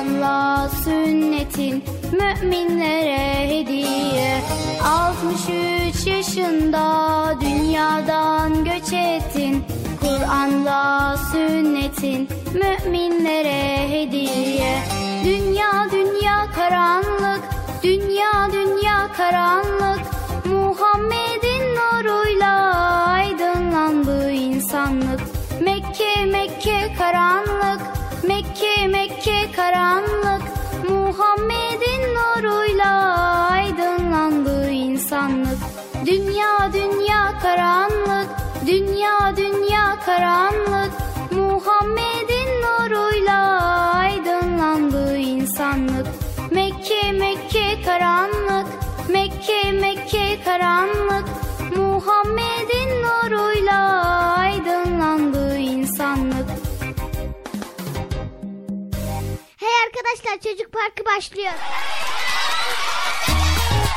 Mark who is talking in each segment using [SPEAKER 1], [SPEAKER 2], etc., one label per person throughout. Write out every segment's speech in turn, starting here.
[SPEAKER 1] Kur'an'la sünnetin müminlere hediye. 63 yaşında dünyadan göç ettin. Kur'an'la sünnetin müminlere hediye. Dünya dünya karanlık Dünya dünya karanlık karanlık Dünya dünya karanlık. Muhammed'in nuruyla aydınlandı insanlık. Mekke Mekke karanlık Mekke Mekke karanlık. Muhammed'in nuruyla aydınlandı insanlık.
[SPEAKER 2] Hey arkadaşlar çocuk parkı başlıyor.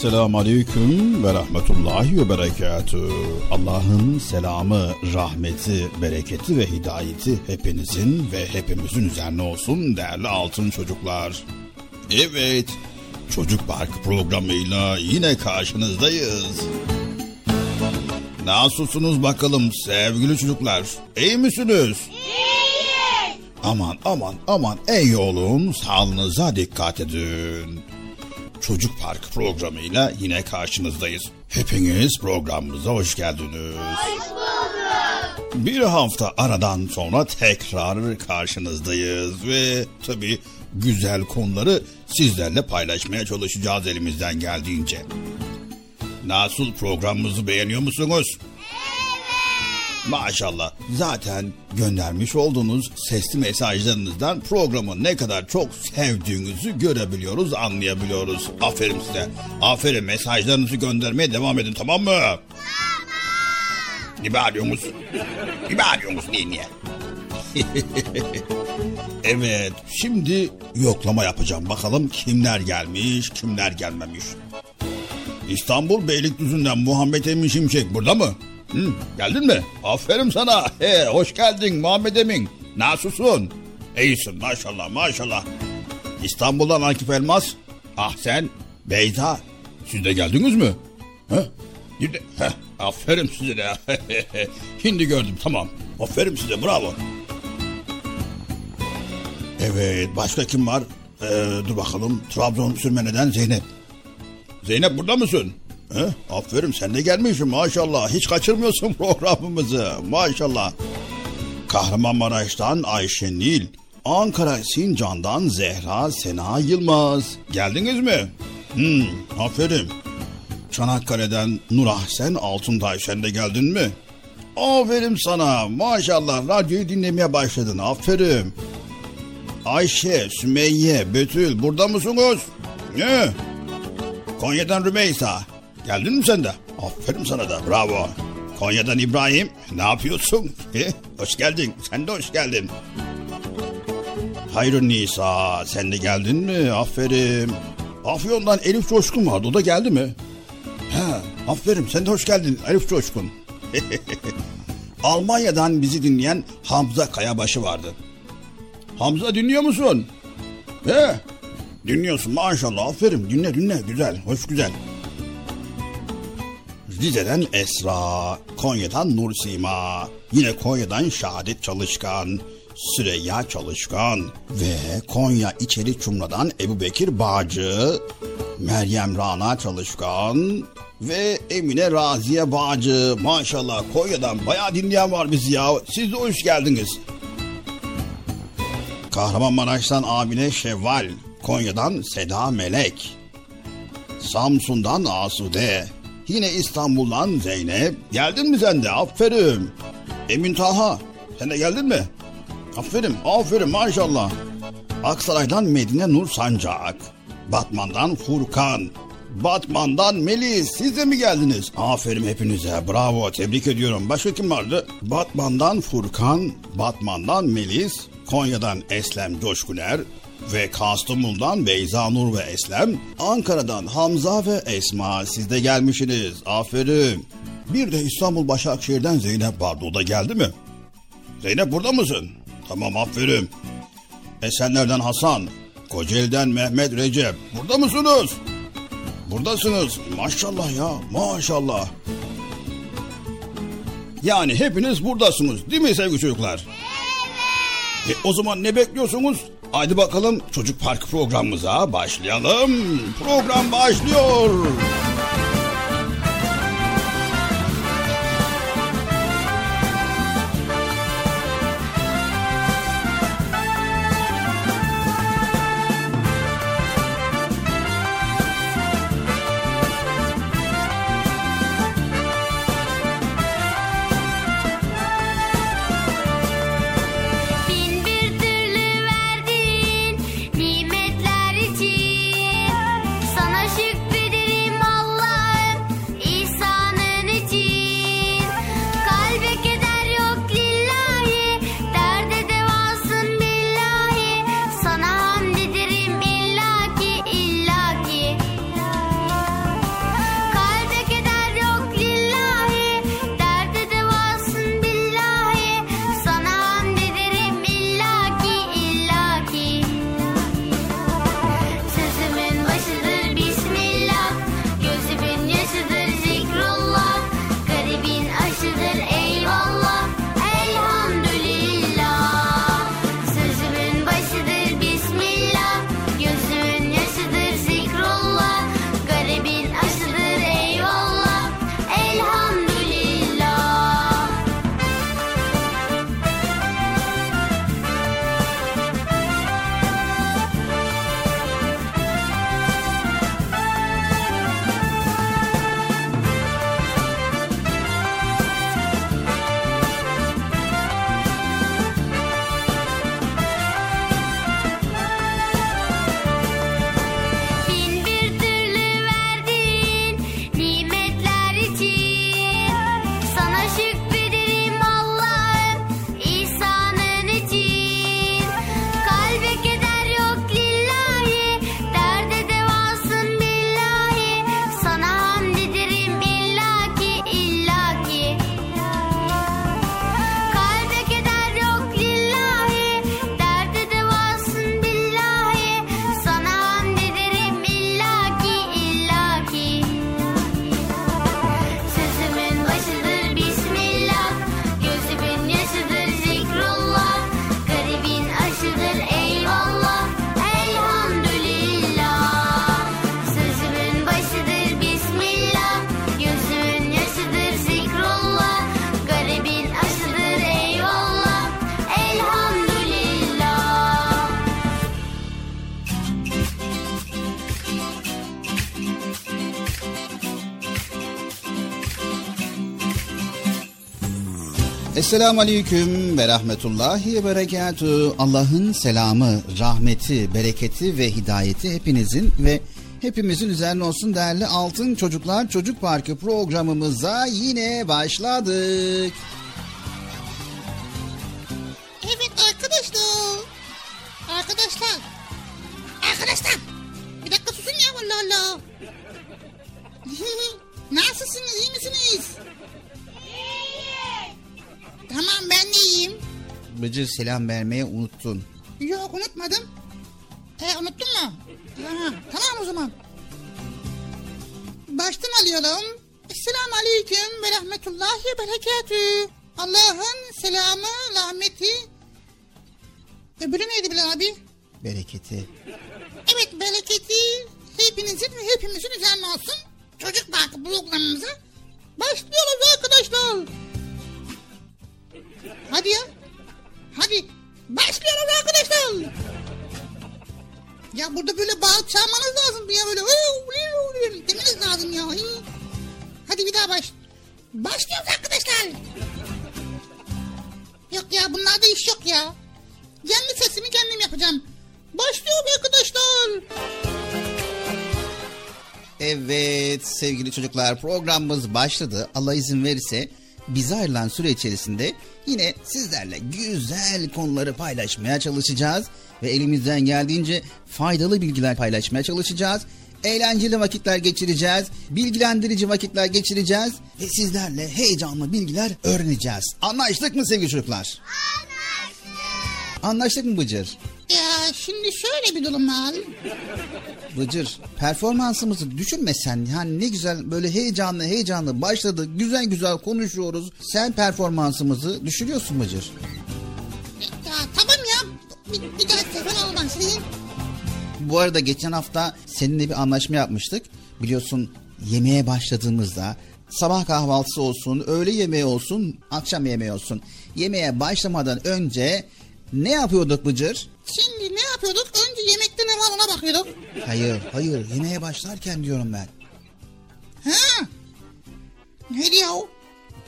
[SPEAKER 3] Esselamu Aleyküm ve Rahmetullahi ve Berekatü. Allah'ın selamı, rahmeti, bereketi ve hidayeti hepinizin ve hepimizin üzerine olsun değerli altın çocuklar. Evet, Çocuk Park programıyla yine karşınızdayız. Nasılsınız bakalım sevgili çocuklar? İyi misiniz? İyiyiz. Aman aman aman iyi olun sağlığınıza dikkat edin. Çocuk Park programıyla yine karşınızdayız. Hepiniz programımıza hoş geldiniz. Hoş bulduk. Bir hafta aradan sonra tekrar karşınızdayız ve tabii güzel konuları sizlerle paylaşmaya çalışacağız elimizden geldiğince. Nasıl programımızı beğeniyor musunuz? Maşallah. Zaten göndermiş olduğunuz sesli mesajlarınızdan programı ne kadar çok sevdiğinizi görebiliyoruz, anlayabiliyoruz. Aferin size. Aferin mesajlarınızı göndermeye devam edin tamam mı? Tamam. Ne bağırıyorsunuz? Ne bağırıyorsunuz niye niye? evet şimdi yoklama yapacağım. Bakalım kimler gelmiş kimler gelmemiş. İstanbul Beylikdüzü'nden Muhammed Emin Şimşek burada mı? Hı, geldin mi? Aferin sana. He, hoş geldin Muhammed Emin. Nasılsın? İyisin maşallah maşallah. İstanbul'dan Akif Elmas. Ah sen Beyza. Siz de geldiniz mi? Şimdi, heh, aferin size de. Şimdi gördüm tamam. Aferin size bravo. Evet başka kim var? Ee, dur bakalım. Trabzon Sürmene'den Zeynep. Zeynep burada mısın? He? Aferin sen de gelmişsin maşallah. Hiç kaçırmıyorsun programımızı maşallah. Kahramanmaraş'tan Ayşe Nil. Ankara Sincan'dan Zehra Sena Yılmaz. Geldiniz mi? Hmm, aferin. Çanakkale'den Nur Ahsen Altuntay sen de geldin mi? Aferin sana. Maşallah radyoyu dinlemeye başladın. Aferin. Ayşe, Sümeyye, Betül burada mısınız? Ne? Konya'dan Rümeysa. Geldin mi sen de? Aferin sana da bravo. Konya'dan İbrahim. Ne yapıyorsun? Hoş geldin. Sen de hoş geldin. Hayrun Nisa. Sen de geldin mi? Aferin. Afyon'dan Elif Coşkun vardı. O da geldi mi? He, aferin. Sen de hoş geldin Elif Coşkun. Almanya'dan bizi dinleyen Hamza Kayabaşı vardı. Hamza dinliyor musun? He, dinliyorsun maşallah aferin dinle dinle güzel hoş güzel. Rize'den Esra, Konya'dan Nur Sima, yine Konya'dan Şahadet Çalışkan, Süreyya Çalışkan ve Konya İçeri Çumra'dan Ebu Bekir Bağcı, Meryem Rana Çalışkan ve Emine Raziye Bağcı. Maşallah Konya'dan bayağı dinleyen var bizi ya. Siz de hoş geldiniz. Kahramanmaraş'tan Amine Şevval, Konya'dan Seda Melek, Samsun'dan Asude, yine İstanbul'dan Zeynep. Geldin mi sen de? Aferin. Emin Taha, sen de geldin mi? Aferin, aferin maşallah. Aksaray'dan Medine Nur Sancak, Batman'dan Furkan, Batman'dan Melis siz de mi geldiniz? Aferin hepinize bravo tebrik ediyorum. Başka kim vardı? Batman'dan Furkan, Batman'dan Melis, Konya'dan Eslem Coşkuner ve Kastamonu'dan Beyza Nur ve Eslem, Ankara'dan Hamza ve Esma siz de gelmişsiniz. Aferin. Bir de İstanbul Başakşehir'den Zeynep vardı. O da geldi mi? Zeynep burada mısın? Tamam aferin. Esenler'den Hasan, Kocaeli'den Mehmet Recep. Burada mısınız? Buradasınız. Maşallah ya maşallah. Yani hepiniz buradasınız değil mi sevgili çocuklar? Evet. E, o zaman ne bekliyorsunuz? Haydi bakalım Çocuk Park programımıza başlayalım. Program başlıyor.
[SPEAKER 1] Bin
[SPEAKER 4] Esselamu Aleyküm ve Rahmetullahi ve Berekatü. Allah'ın selamı, rahmeti, bereketi ve hidayeti hepinizin ve hepimizin üzerine olsun değerli Altın Çocuklar Çocuk Parkı programımıza yine başladık. Bıcır selam vermeye unuttun.
[SPEAKER 5] Yok unutmadım. E unuttun mu? Ha, tamam o zaman. Baştan alıyorum. Esselamu Aleyküm ve Rahmetullahi ve Berekatü. Allah'ın selamı, rahmeti. Öbürü neydi Bilal abi?
[SPEAKER 4] Bereketi.
[SPEAKER 5] Evet bereketi hepinizin ve hepimizin üzerine olsun. Çocuk Parkı programımıza başlıyoruz arkadaşlar. Hadi ya. Hadi. Başlıyoruz arkadaşlar. Ya burada böyle bağırıp çağırmanız lazım ya böyle. Demeniz lazım ya. Hadi bir daha baş. Başlıyoruz arkadaşlar. Yok ya bunlarda iş yok ya. Kendi sesimi kendim yapacağım. Başlıyorum arkadaşlar.
[SPEAKER 4] Evet sevgili çocuklar programımız başladı. Allah izin verirse bize ayrılan süre içerisinde yine sizlerle güzel konuları paylaşmaya çalışacağız. Ve elimizden geldiğince faydalı bilgiler paylaşmaya çalışacağız. Eğlenceli vakitler geçireceğiz. Bilgilendirici vakitler geçireceğiz. Ve sizlerle heyecanlı bilgiler öğreneceğiz. Anlaştık mı sevgili çocuklar? Anlaştık. Anlaştık mı Bıcır?
[SPEAKER 5] Şimdi şöyle bir durum var.
[SPEAKER 4] Bıcır performansımızı düşünmesen yani ne güzel böyle heyecanlı heyecanlı başladı güzel güzel konuşuyoruz. Sen performansımızı düşürüyorsun Bıcır.
[SPEAKER 5] Ya tamam ya. Bir, bir daha telefon olmasın.
[SPEAKER 4] Bu arada geçen hafta seninle bir anlaşma yapmıştık. Biliyorsun yemeğe başladığımızda sabah kahvaltısı olsun, öğle yemeği olsun, akşam yemeği olsun. Yemeğe başlamadan önce ne yapıyorduk Bıcır?
[SPEAKER 5] Şimdi ne yapıyorduk? Önce yemekte ne var ona bakıyorduk.
[SPEAKER 4] Hayır, hayır yemeğe başlarken diyorum ben.
[SPEAKER 5] Ha? Ne diyor?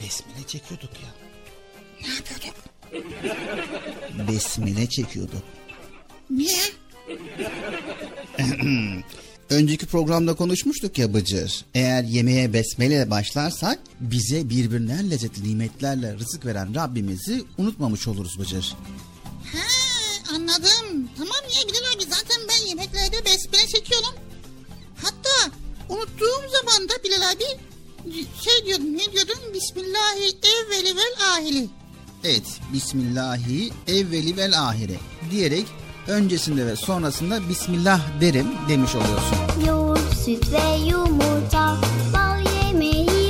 [SPEAKER 4] Besmele çekiyorduk ya.
[SPEAKER 5] Ne yapıyorduk?
[SPEAKER 4] Besmele çekiyorduk.
[SPEAKER 5] Niye?
[SPEAKER 4] Önceki programda konuşmuştuk ya Bıcır. Eğer yemeğe besmele başlarsak bize birbirinden lezzetli nimetlerle rızık veren Rabbimizi unutmamış oluruz Bıcır.
[SPEAKER 5] Ha anladım. Tamam ya Bilal abi zaten ben yemeklerde besmele çekiyorum. Hatta unuttuğum zaman da Bilal abi şey diyordum ne diyordum? Bismillahi evveli vel ahili.
[SPEAKER 4] Evet, Bismillahi evveli vel ahire diyerek öncesinde ve sonrasında Bismillah derim demiş oluyorsun.
[SPEAKER 1] Yoğurt, süt ve yumurta, bal yemeyi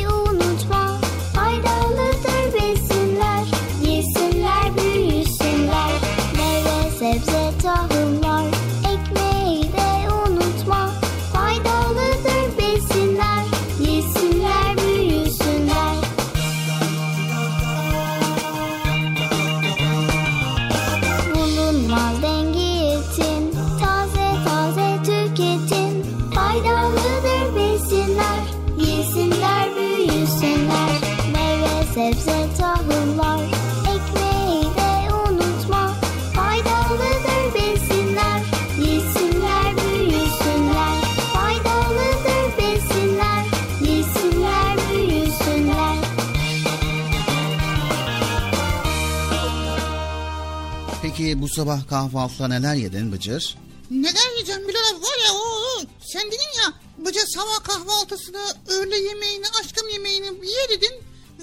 [SPEAKER 4] Peki bu sabah kahvaltıda neler yedin Bıcır?
[SPEAKER 5] Neden yiyeceğim Bilal var ya o, sen dedin ya bıca sabah kahvaltısını öğle yemeğini akşam yemeğini ye dedin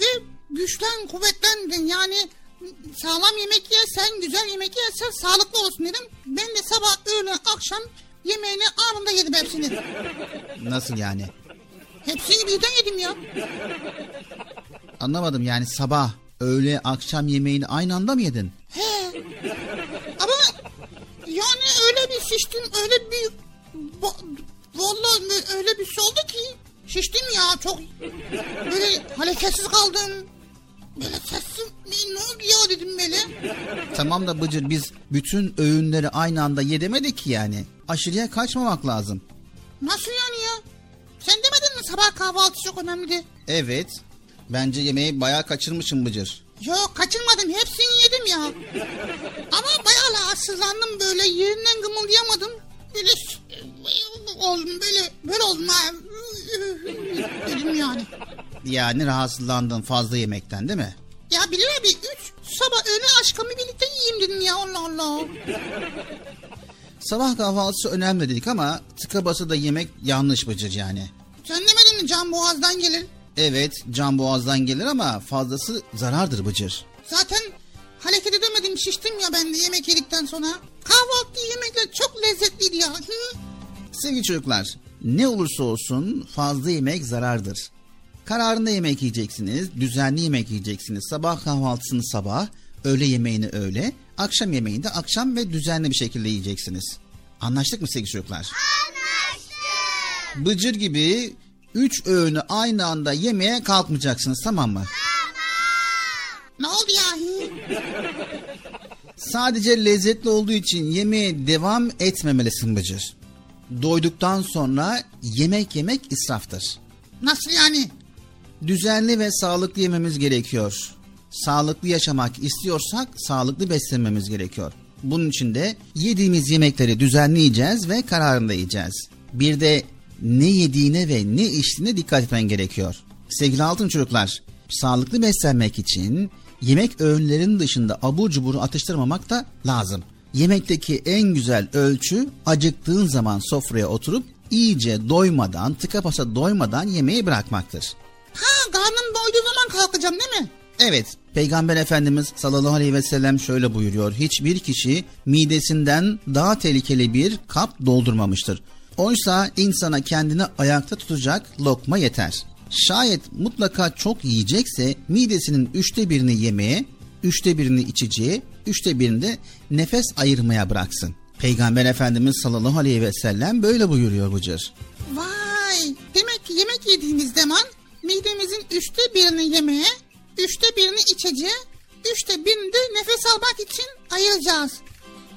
[SPEAKER 5] ve güçlen kuvvetlendin yani sağlam yemek yersen güzel yemek yersen sağlıklı olsun dedim. Ben de sabah öğle akşam yemeğini anında yedim hepsini.
[SPEAKER 4] Nasıl yani?
[SPEAKER 5] Hepsini birden yedim ya.
[SPEAKER 4] Anlamadım yani sabah, öğle, akşam yemeğini aynı anda mı yedin?
[SPEAKER 5] He. Ama yani öyle bir şiştim öyle bir vallahi öyle bir şey oldu ki şiştim ya çok böyle hareketsiz kaldım. Böyle sesim ne, ne oldu ya dedim böyle.
[SPEAKER 4] Tamam da Bıcır biz bütün öğünleri aynı anda yedemedik ki yani. Aşırıya kaçmamak lazım.
[SPEAKER 5] Nasıl yani ya? Sen demedin mi sabah kahvaltı çok önemli?
[SPEAKER 4] Evet. Bence yemeği bayağı kaçırmışım Bıcır.
[SPEAKER 5] Yok kaçırmadım hepsini yedim ya. Ama bayağı rahatsızlandım böyle yerinden gımıldayamadım. Böyle oldum böyle böyle oldum ha. Dedim yani.
[SPEAKER 4] Yani rahatsızlandın fazla yemekten değil mi?
[SPEAKER 5] Ya Bilal abi üç sabah öğle aşkımı birlikte yiyeyim dedim ya Allah Allah.
[SPEAKER 4] Sabah kahvaltısı önemli dedik ama tıka basa da yemek yanlış Bıcır yani.
[SPEAKER 5] Sen demedin mi can boğazdan gelir?
[SPEAKER 4] Evet can boğazdan gelir ama fazlası zarardır Bıcır.
[SPEAKER 5] Zaten hareket edemedim şiştim ya ben de yemek yedikten sonra. Kahvaltı yemekler çok lezzetliydi ya. Hı?
[SPEAKER 4] Sevgili çocuklar ne olursa olsun fazla yemek zarardır. Kararında yemek yiyeceksiniz, düzenli yemek yiyeceksiniz. Sabah kahvaltısını sabah, öğle yemeğini öğle, akşam yemeğini de akşam ve düzenli bir şekilde yiyeceksiniz. Anlaştık mı sevgili çocuklar? Anlaştık. Bıcır gibi üç öğünü aynı anda yemeye kalkmayacaksınız tamam mı?
[SPEAKER 5] Ne oldu ya?
[SPEAKER 4] Sadece lezzetli olduğu için yemeğe devam etmemelisin Bıcır. Doyduktan sonra yemek yemek israftır.
[SPEAKER 5] Nasıl yani?
[SPEAKER 4] Düzenli ve sağlıklı yememiz gerekiyor. Sağlıklı yaşamak istiyorsak sağlıklı beslenmemiz gerekiyor. Bunun için de yediğimiz yemekleri düzenli yiyeceğiz ve kararında yiyeceğiz. Bir de ne yediğine ve ne içtiğine dikkat etmen gerekiyor. Sevgili altın çocuklar, sağlıklı beslenmek için yemek öğünlerinin dışında abur cuburu atıştırmamak da lazım. Yemekteki en güzel ölçü acıktığın zaman sofraya oturup iyice doymadan, tıka basa doymadan yemeği bırakmaktır.
[SPEAKER 5] Ha karnım doyduğu zaman kalkacağım değil mi?
[SPEAKER 4] Evet, Peygamber Efendimiz sallallahu aleyhi ve sellem şöyle buyuruyor. Hiçbir kişi midesinden daha tehlikeli bir kap doldurmamıştır. Oysa insana kendini ayakta tutacak lokma yeter. Şayet mutlaka çok yiyecekse midesinin üçte birini yemeye, üçte birini içeceğe, üçte birini de nefes ayırmaya bıraksın. Peygamber Efendimiz sallallahu aleyhi ve sellem böyle buyuruyor Bıcır.
[SPEAKER 5] Vay demek ki yemek yediğimiz zaman midemizin üçte birini yemeye, üçte birini içeceğe, üçte birini de nefes almak için ayıracağız.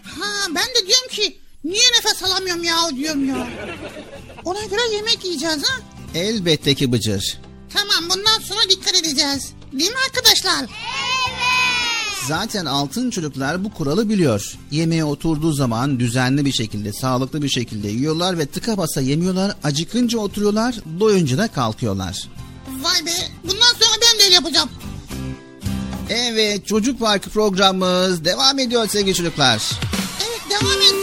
[SPEAKER 5] Ha ben de diyorum ki niye nefes alamıyorum ya diyorum ya. Ona göre yemek yiyeceğiz ha.
[SPEAKER 4] Elbette ki Bıcır.
[SPEAKER 5] Tamam bundan sonra dikkat edeceğiz. Değil mi arkadaşlar?
[SPEAKER 4] Zaten altın çocuklar bu kuralı biliyor. Yemeğe oturduğu zaman düzenli bir şekilde, sağlıklı bir şekilde yiyorlar ve tıka basa yemiyorlar. Acıkınca oturuyorlar, doyunca da kalkıyorlar.
[SPEAKER 5] Vay be bundan sonra ben de öyle yapacağım.
[SPEAKER 4] Evet, Çocuk Parkı programımız devam ediyor sevgili çocuklar.
[SPEAKER 5] Evet devam etsin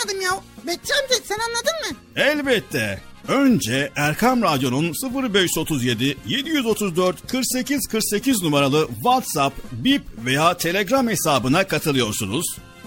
[SPEAKER 5] anlamadım ya. Bekçi amca sen anladın mı?
[SPEAKER 3] Elbette. Önce Erkam Radyo'nun 0537 734 48 48 numaralı WhatsApp, Bip veya Telegram hesabına katılıyorsunuz.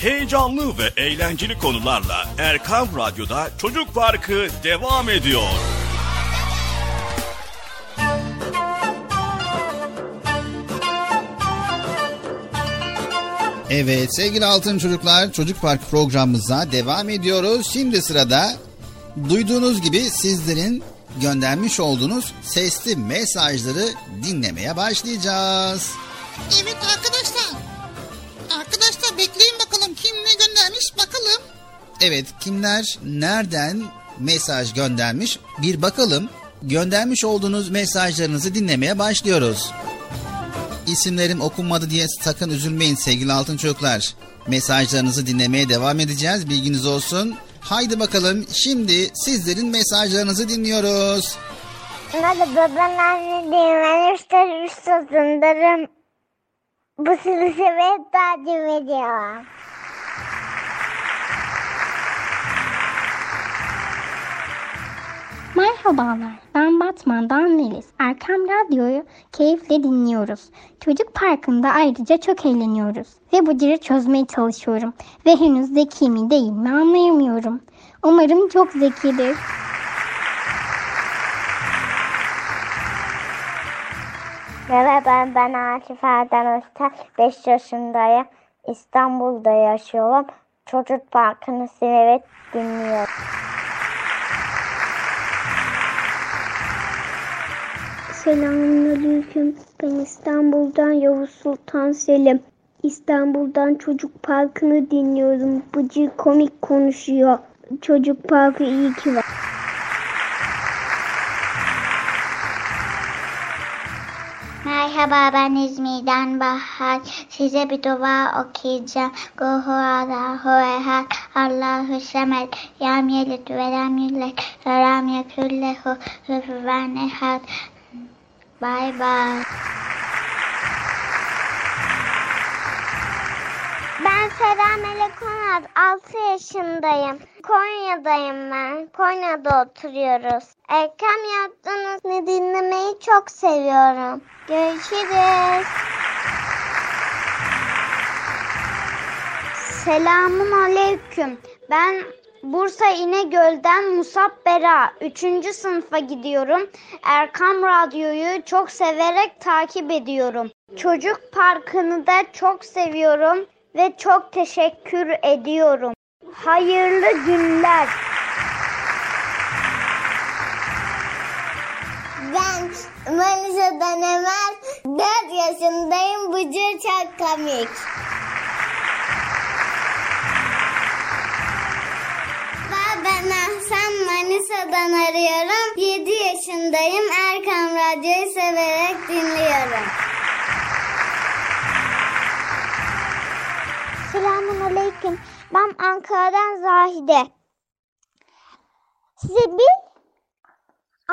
[SPEAKER 3] Heyecanlı ve eğlenceli konularla Erkam Radyo'da Çocuk Parkı devam ediyor.
[SPEAKER 6] Evet sevgili altın çocuklar Çocuk Park programımıza devam ediyoruz. Şimdi sırada duyduğunuz gibi sizlerin göndermiş olduğunuz sesli mesajları dinlemeye başlayacağız.
[SPEAKER 5] Evet arkadaşlar. Arkadaşlar
[SPEAKER 6] Evet kimler nereden mesaj göndermiş bir bakalım. Göndermiş olduğunuz mesajlarınızı dinlemeye başlıyoruz. İsimlerim okunmadı diye sakın üzülmeyin sevgili altın çocuklar. Mesajlarınızı dinlemeye devam edeceğiz bilginiz olsun. Haydi bakalım şimdi sizlerin mesajlarınızı dinliyoruz.
[SPEAKER 1] Merhaba ben anne Ben üstad üstadındarım. Bu sizi severek takip ediyorum.
[SPEAKER 7] Merhabalar, ben Batman'dan Melis. Erkam Radyo'yu keyifle dinliyoruz. Çocuk Parkı'nda ayrıca çok eğleniyoruz. Ve bu ciri çözmeye çalışıyorum. Ve henüz zeki mi değil mi anlayamıyorum. Umarım çok zekidir.
[SPEAKER 1] Merhaba ben Akif Erden Öztel. 5 yaşındayım. İstanbul'da yaşıyorum. Çocuk Parkı'nı severek dinliyorum.
[SPEAKER 7] Selamünaleyküm. Ben İstanbul'dan Yavuz Sultan Selim. İstanbul'dan Çocuk Parkı'nı dinliyorum. Bıcı komik konuşuyor. Çocuk Parkı iyi ki var.
[SPEAKER 1] Merhaba ben İzmir'den Bahar. Size bir dua okuyacağım. Guhu Allahu ehad. Allahu semed. Yam yelit ve lam yulek. Ve lam yekullehu hüfüven ehad. Bye bye. Ben Sera Melek Onat, 6 yaşındayım. Konya'dayım ben. Konya'da oturuyoruz. Erkem yaptığınız ne dinlemeyi çok seviyorum. Görüşürüz. Selamun aleyküm. Ben Bursa İnegöl'den Musab Bera. 3. sınıfa gidiyorum. Erkam Radyo'yu çok severek takip ediyorum. Çocuk Parkı'nı da çok seviyorum ve çok teşekkür ediyorum. Hayırlı günler. Ben Manisa'dan Emel, 4 yaşındayım. Bıcır çok komik. Merhaba ben Ahsen Manisa'dan arıyorum. 7 yaşındayım. Erkam Radyo'yu severek dinliyorum.
[SPEAKER 2] Selamun Aleyküm. Ben Ankara'dan Zahide. Size bir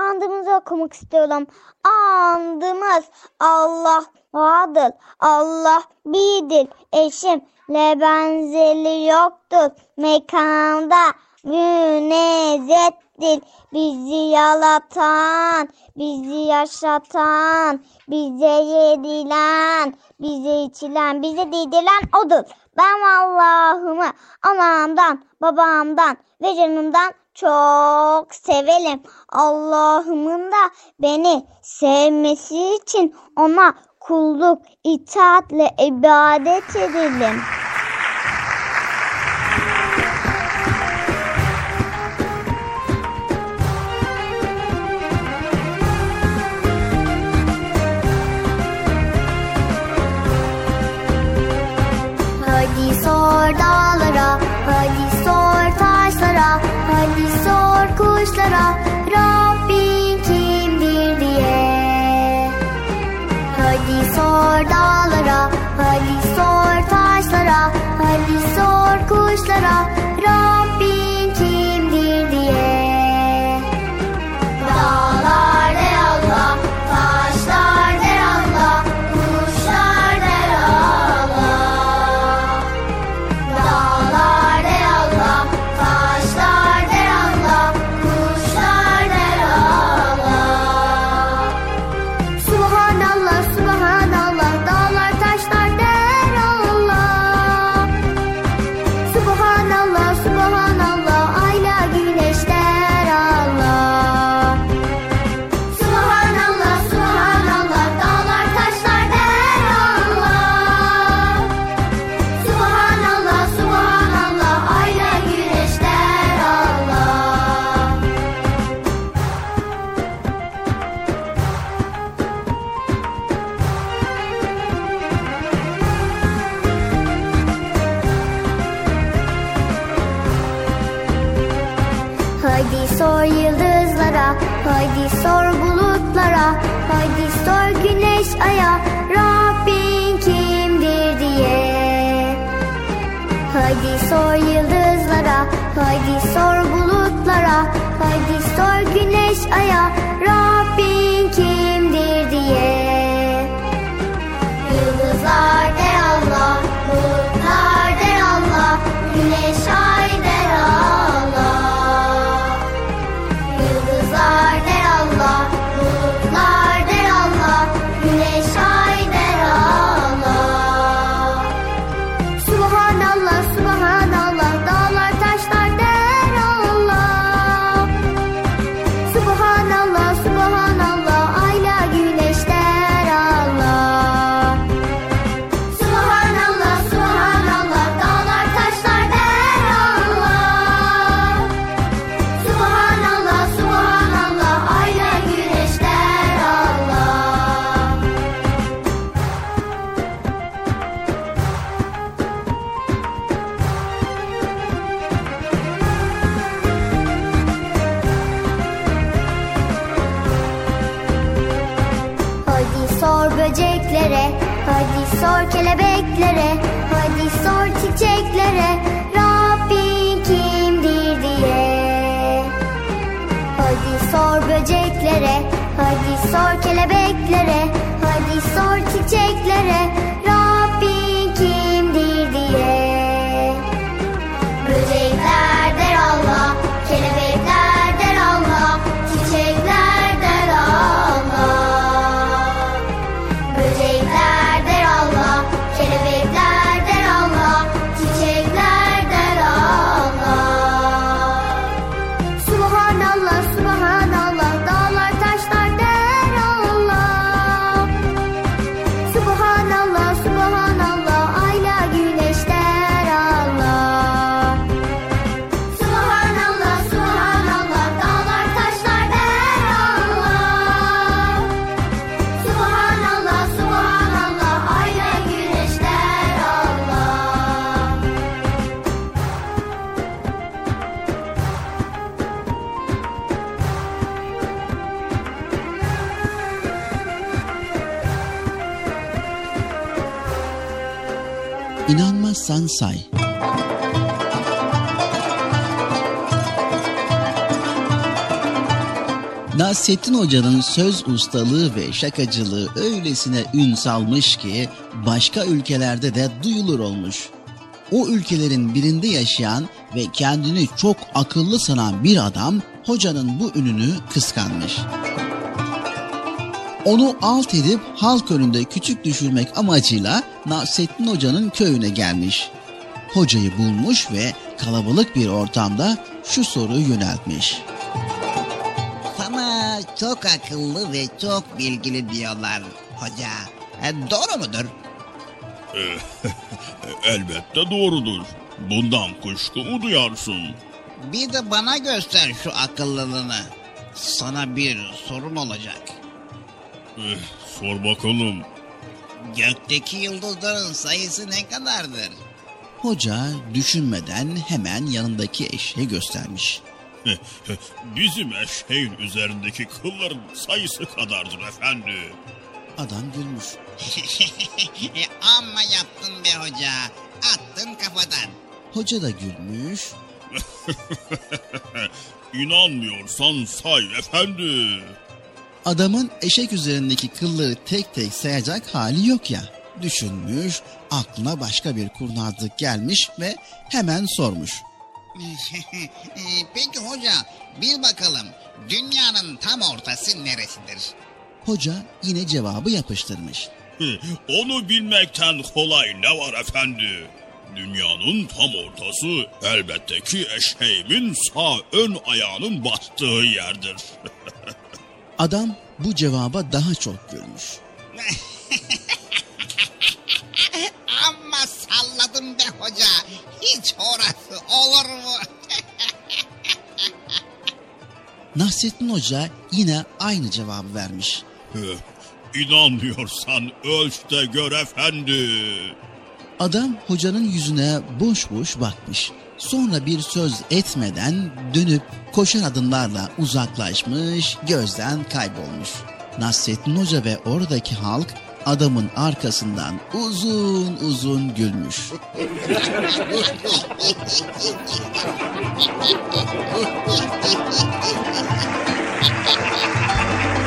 [SPEAKER 2] andımızı okumak istiyorum. Andımız Allah vardır. Allah birdir. Eşimle benzeri yoktur. Mekanda münezzehtir. Bizi yalatan, bizi yaşatan, bize yedilen, bize içilen, bize değdilen odur. Ben Allah'ımı anamdan, babamdan ve canımdan çok sevelim. Allah'ımın da beni sevmesi için ona kulluk, itaatle ibadet edelim.
[SPEAKER 1] sor dağlara, hadi sor taşlara, hadi sor kuşlara, Rabbin kimdir diye. Hadi sor dağlara, hadi sor taşlara, hadi sor kuşlara, Rabbin Sor kelebeklere.
[SPEAKER 4] Nasrettin Hoca'nın söz ustalığı ve şakacılığı öylesine ün salmış ki başka ülkelerde de duyulur olmuş. O ülkelerin birinde yaşayan ve kendini çok akıllı sanan bir adam hocanın bu ününü kıskanmış. Onu alt edip halk önünde küçük düşürmek amacıyla Nasrettin Hoca'nın köyüne gelmiş. Hocayı bulmuş ve kalabalık bir ortamda şu soruyu yöneltmiş.
[SPEAKER 8] Çok akıllı ve çok bilgili diyorlar hoca. E, doğru mudur?
[SPEAKER 9] Elbette doğrudur. Bundan kuşku mu duyarsın?
[SPEAKER 8] Bir de bana göster şu akıllılığını. Sana bir sorum olacak.
[SPEAKER 9] Eh, sor bakalım.
[SPEAKER 8] Gökteki yıldızların sayısı ne kadardır?
[SPEAKER 4] Hoca düşünmeden hemen yanındaki eşeği göstermiş.
[SPEAKER 9] Bizim eşeğin üzerindeki kılların sayısı kadardır efendi.
[SPEAKER 4] Adam gülmüş.
[SPEAKER 8] E, Amma yaptın be hoca. Attın kafadan.
[SPEAKER 4] Hoca da gülmüş.
[SPEAKER 9] İnanmıyorsan say efendi.
[SPEAKER 4] Adamın eşek üzerindeki kılları tek tek sayacak hali yok ya. Düşünmüş, aklına başka bir kurnazlık gelmiş ve hemen sormuş.
[SPEAKER 8] E, Peki hoca bil bakalım dünyanın tam ortası neresidir?
[SPEAKER 4] Hoca yine cevabı yapıştırmış.
[SPEAKER 9] Onu bilmekten kolay ne var efendi? Dünyanın tam ortası elbette ki eşeğimin sağ ön ayağının bastığı yerdir.
[SPEAKER 4] Adam bu cevaba daha çok gülmüş.
[SPEAKER 8] Salladım be hoca. Hiç orası olur mu?
[SPEAKER 4] Nasrettin Hoca yine aynı cevabı vermiş.
[SPEAKER 9] İnanmıyorsan ölç de gör efendi.
[SPEAKER 4] Adam hocanın yüzüne boş boş bakmış. Sonra bir söz etmeden dönüp koşar adımlarla uzaklaşmış, gözden kaybolmuş. Nasrettin Hoca ve oradaki halk adamın arkasından uzun uzun gülmüş.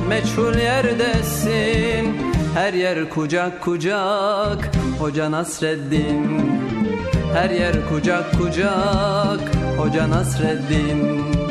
[SPEAKER 10] meçhul yerdesin. Her yer kucak kucak Hoca Nasreddin. Her yer kucak kucak Hoca Nasreddin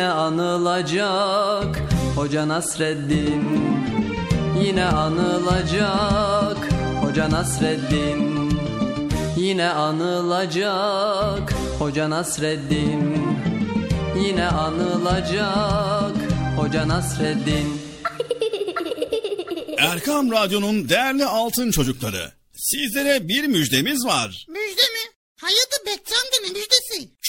[SPEAKER 10] Yine anılacak Hoca Nasreddin Yine anılacak Hoca Nasreddin Yine anılacak Hoca Nasreddin Yine anılacak Hoca Nasreddin
[SPEAKER 9] Erkam Radyo'nun değerli altın çocukları. Sizlere bir müjdemiz var.
[SPEAKER 5] Müjde mi? Hayırdır Bekçam ne müjdesi?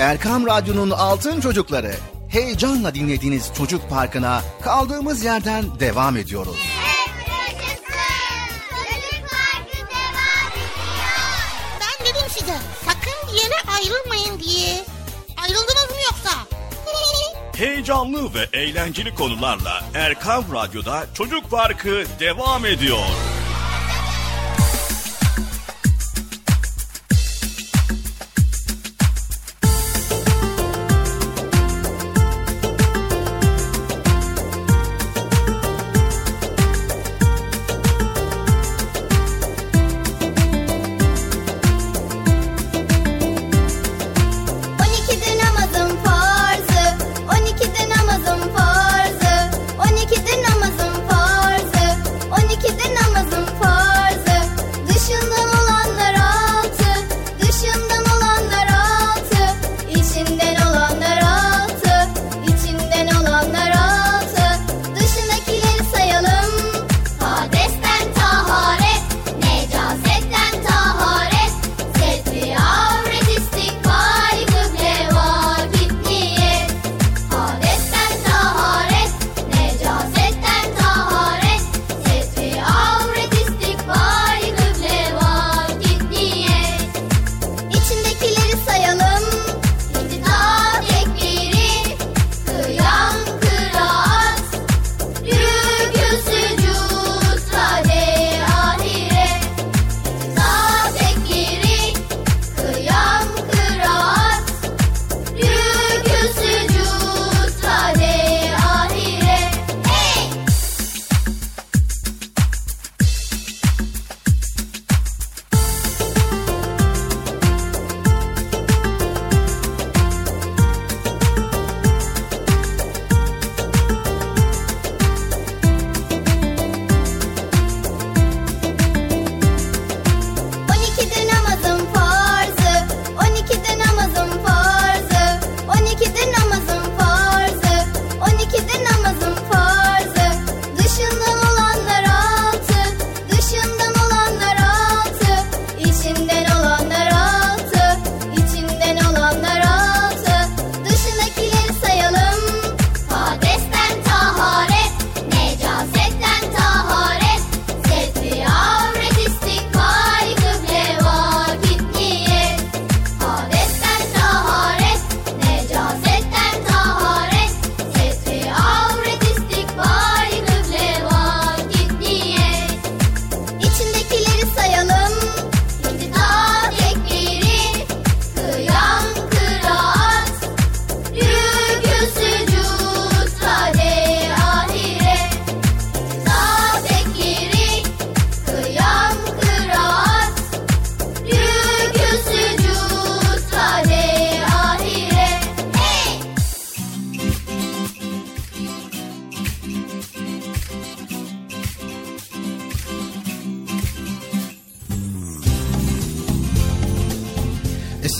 [SPEAKER 4] Erkam Radyo'nun Altın Çocukları heyecanla dinlediğiniz Çocuk Parkı'na kaldığımız yerden devam ediyoruz.
[SPEAKER 5] ben dedim size sakın bir yere ayrılmayın diye. Ayrıldınız mı yoksa?
[SPEAKER 1] Heyecanlı ve eğlenceli konularla Erkan Radyo'da Çocuk Parkı devam ediyor.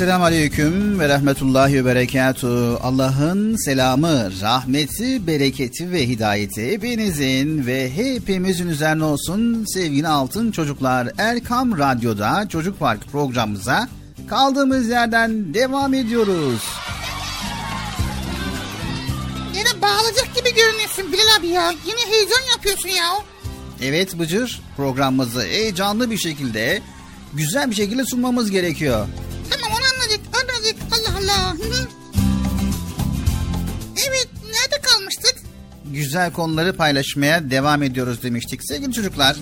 [SPEAKER 4] Esselamu Aleyküm ve Rahmetullahi ve Berekatuhu. Allah'ın selamı, rahmeti, bereketi ve hidayeti hepinizin ve hepimizin üzerine olsun sevgili altın çocuklar. Erkam Radyo'da Çocuk Park programımıza kaldığımız yerden devam ediyoruz.
[SPEAKER 5] Yine bağlayacak gibi görünüyorsun Bilal abi ya. Yine heyecan yapıyorsun ya.
[SPEAKER 4] Evet Bıcır programımızı heyecanlı bir şekilde güzel bir şekilde sunmamız gerekiyor. Güzel konuları paylaşmaya devam ediyoruz demiştik sevgili çocuklar.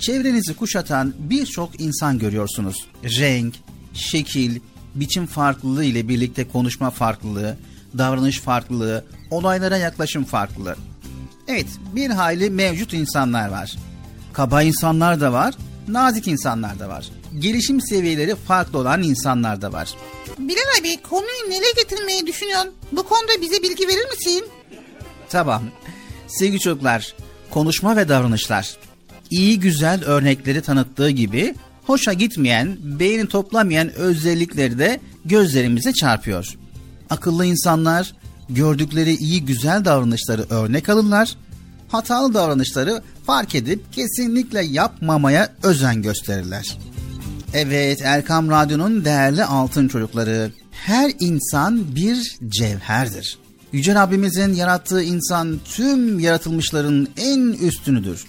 [SPEAKER 4] Çevrenizi kuşatan birçok insan görüyorsunuz. Renk, şekil, biçim farklılığı ile birlikte konuşma farklılığı, davranış farklılığı, olaylara yaklaşım farklılığı. Evet, bir hayli mevcut insanlar var. Kaba insanlar da var, nazik insanlar da var. Gelişim seviyeleri farklı olan insanlar da var.
[SPEAKER 5] Bilal abi konuyu nereye getirmeyi düşünüyorsun? Bu konuda bize bilgi verir misin?
[SPEAKER 4] Tamam. Sevgili çocuklar, konuşma ve davranışlar. İyi güzel örnekleri tanıttığı gibi hoşa gitmeyen, beyni toplamayan özellikleri de gözlerimize çarpıyor. Akıllı insanlar gördükleri iyi güzel davranışları örnek alırlar. Hatalı davranışları fark edip kesinlikle yapmamaya özen gösterirler. Evet Erkam Radyo'nun değerli altın çocukları. Her insan bir cevherdir. Yüce Rabbimizin yarattığı insan tüm yaratılmışların en üstünüdür.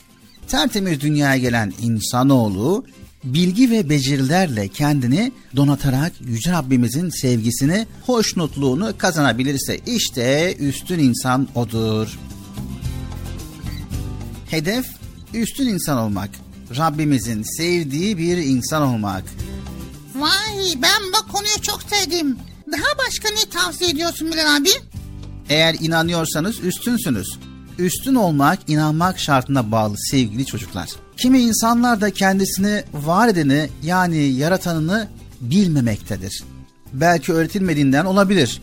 [SPEAKER 4] Tertemiz dünyaya gelen insanoğlu bilgi ve becerilerle kendini donatarak Yüce Rabbimizin sevgisini, hoşnutluğunu kazanabilirse işte üstün insan odur. Hedef üstün insan olmak. Rabbimizin sevdiği bir insan olmak.
[SPEAKER 5] Vay ben bu konuyu çok sevdim. Daha başka ne tavsiye ediyorsun Bilal abi?
[SPEAKER 4] Eğer inanıyorsanız üstünsünüz. Üstün olmak inanmak şartına bağlı sevgili çocuklar. Kimi insanlar da kendisini var edeni yani yaratanını bilmemektedir. Belki öğretilmediğinden olabilir.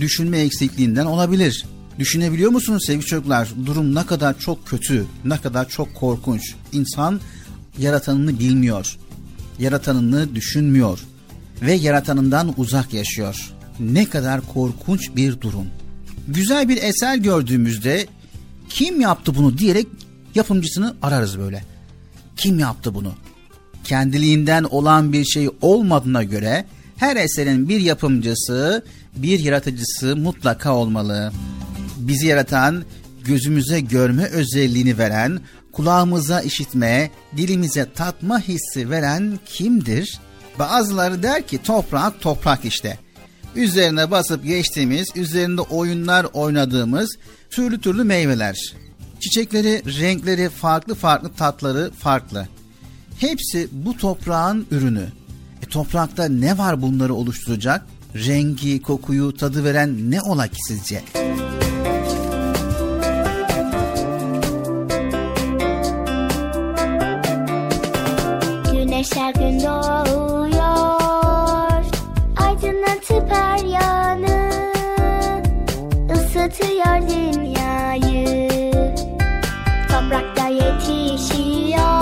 [SPEAKER 4] Düşünme eksikliğinden olabilir. Düşünebiliyor musunuz sevgili çocuklar? Durum ne kadar çok kötü, ne kadar çok korkunç. İnsan yaratanını bilmiyor. Yaratanını düşünmüyor ve yaratanından uzak yaşıyor. Ne kadar korkunç bir durum. Güzel bir eser gördüğümüzde kim yaptı bunu diyerek yapımcısını ararız böyle. Kim yaptı bunu? Kendiliğinden olan bir şey olmadığına göre her eserin bir yapımcısı, bir yaratıcısı mutlaka olmalı. Bizi yaratan, gözümüze görme özelliğini veren, kulağımıza işitme, dilimize tatma hissi veren kimdir? Bazıları der ki toprak toprak işte. Üzerine basıp geçtiğimiz, üzerinde oyunlar oynadığımız türlü türlü meyveler. Çiçekleri, renkleri, farklı farklı tatları farklı. Hepsi bu toprağın ürünü. E, toprakta ne var bunları oluşturacak? Rengi, kokuyu, tadı veren ne ola ki sizce?
[SPEAKER 1] Güneş her gün doğuyor ısıtıyor dünyayı Toprakta yetişiyor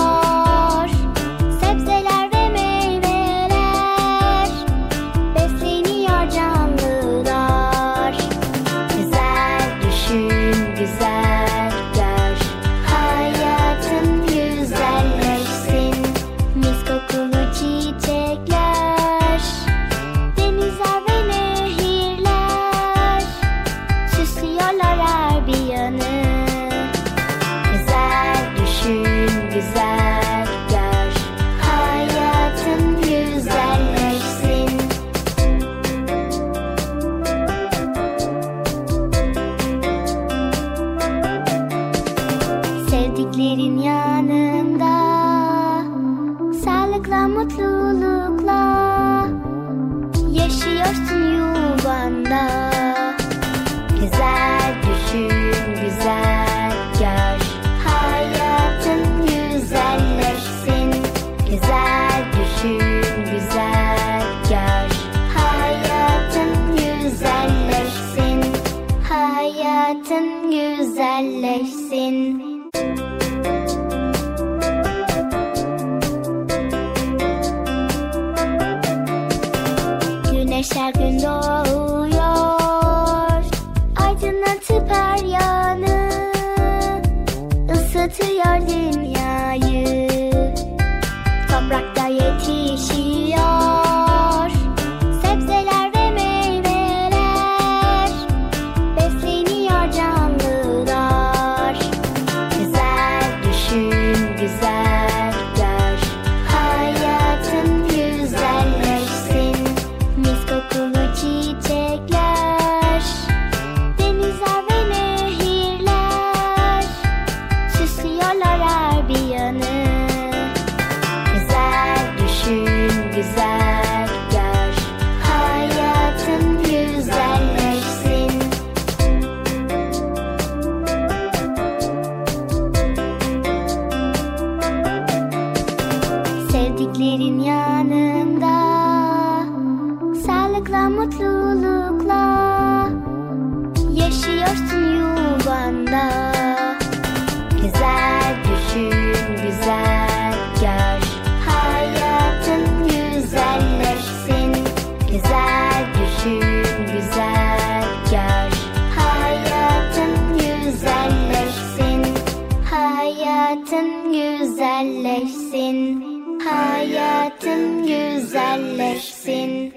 [SPEAKER 1] güzelleşsin.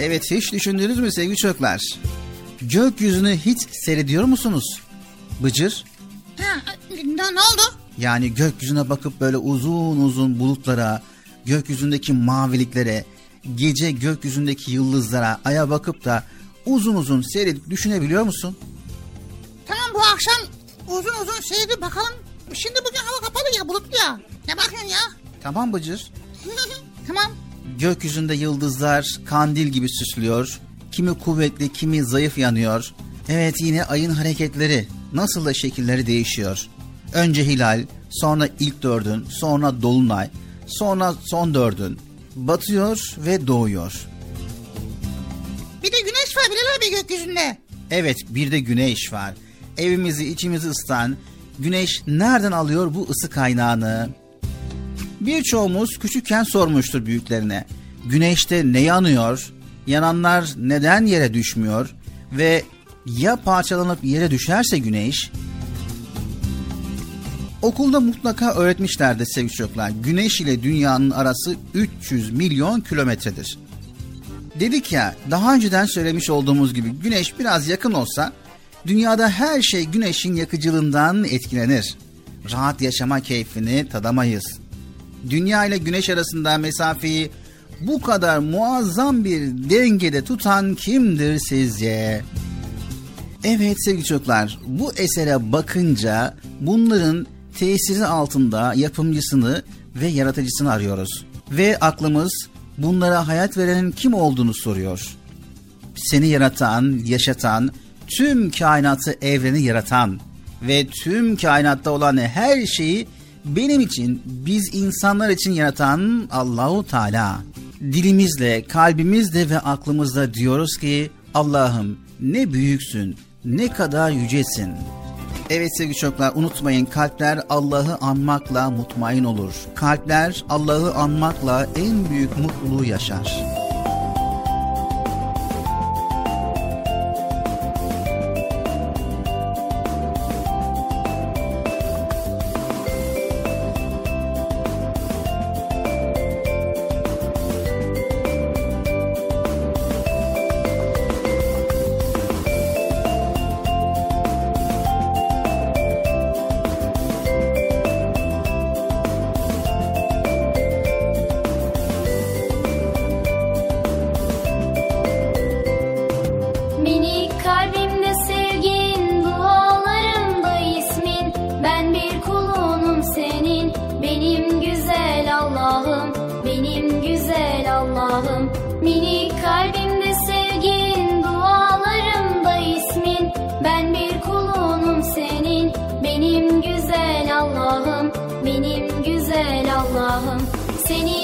[SPEAKER 4] Evet hiç düşündünüz mü sevgili çocuklar? Gökyüzünü hiç seyrediyor musunuz? Bıcır.
[SPEAKER 5] Ha, ne, ne oldu?
[SPEAKER 4] Yani gökyüzüne bakıp böyle uzun uzun bulutlara, gökyüzündeki maviliklere, gece gökyüzündeki yıldızlara, aya bakıp da uzun uzun seyredip düşünebiliyor musun?
[SPEAKER 5] Tamam bu akşam uzun uzun seyredip bakalım. Şimdi bugün hava kapalı ya bulutlu ya. Ne bakıyorsun ya?
[SPEAKER 4] Tamam Bıcır.
[SPEAKER 5] tamam.
[SPEAKER 4] Gökyüzünde yıldızlar kandil gibi süslüyor. Kimi kuvvetli, kimi zayıf yanıyor. Evet yine ayın hareketleri, nasıl da şekilleri değişiyor. Önce hilal, sonra ilk dördün, sonra dolunay, sonra son dördün. Batıyor ve doğuyor.
[SPEAKER 5] Bir de güneş var Bilal abi gökyüzünde.
[SPEAKER 4] Evet bir de güneş var. Evimizi içimizi ısıtan güneş nereden alıyor bu ısı kaynağını? Birçoğumuz küçükken sormuştur büyüklerine. Güneşte ne yanıyor? Yananlar neden yere düşmüyor? Ve ya parçalanıp yere düşerse güneş? Okulda mutlaka öğretmişlerdi sevgili çocuklar. Güneş ile dünyanın arası 300 milyon kilometredir. Dedik ya daha önceden söylemiş olduğumuz gibi güneş biraz yakın olsa dünyada her şey güneşin yakıcılığından etkilenir. Rahat yaşama keyfini tadamayız. Dünya ile güneş arasında mesafeyi bu kadar muazzam bir dengede tutan kimdir sizce? Evet sevgili çocuklar bu esere bakınca bunların tesiri altında yapımcısını ve yaratıcısını arıyoruz. Ve aklımız bunlara hayat verenin kim olduğunu soruyor. Seni yaratan, yaşatan, tüm kainatı, evreni yaratan ve tüm kainatta olan her şeyi benim için, biz insanlar için yaratan Allahu Teala. Dilimizle, kalbimizle ve aklımızla diyoruz ki Allah'ım ne büyüksün, ne kadar yücesin. Evet sevgili çocuklar unutmayın kalpler Allah'ı anmakla mutmain olur. Kalpler Allah'ı anmakla en büyük mutluluğu yaşar.
[SPEAKER 11] Seni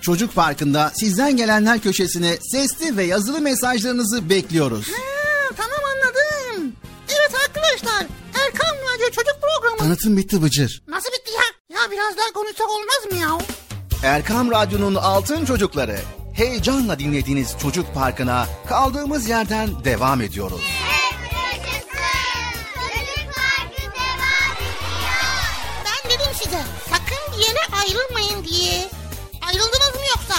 [SPEAKER 4] Çocuk Parkı'nda sizden gelenler köşesine sesli ve yazılı mesajlarınızı bekliyoruz.
[SPEAKER 5] Ha, tamam anladım. Evet arkadaşlar Erkan Radyo Çocuk Programı.
[SPEAKER 4] Tanıtım bitti Bıcır.
[SPEAKER 5] Nasıl bitti ya? Ya biraz daha konuşsak olmaz mı ya?
[SPEAKER 4] Erkam Radyo'nun altın çocukları. Heyecanla dinlediğiniz Çocuk Parkı'na kaldığımız yerden devam ediyoruz.
[SPEAKER 12] Çocuk Parkı devam ediyor.
[SPEAKER 5] Ben dedim size sakın bir yere ayrılmayın diye. Ayrıldınız mı yoksa?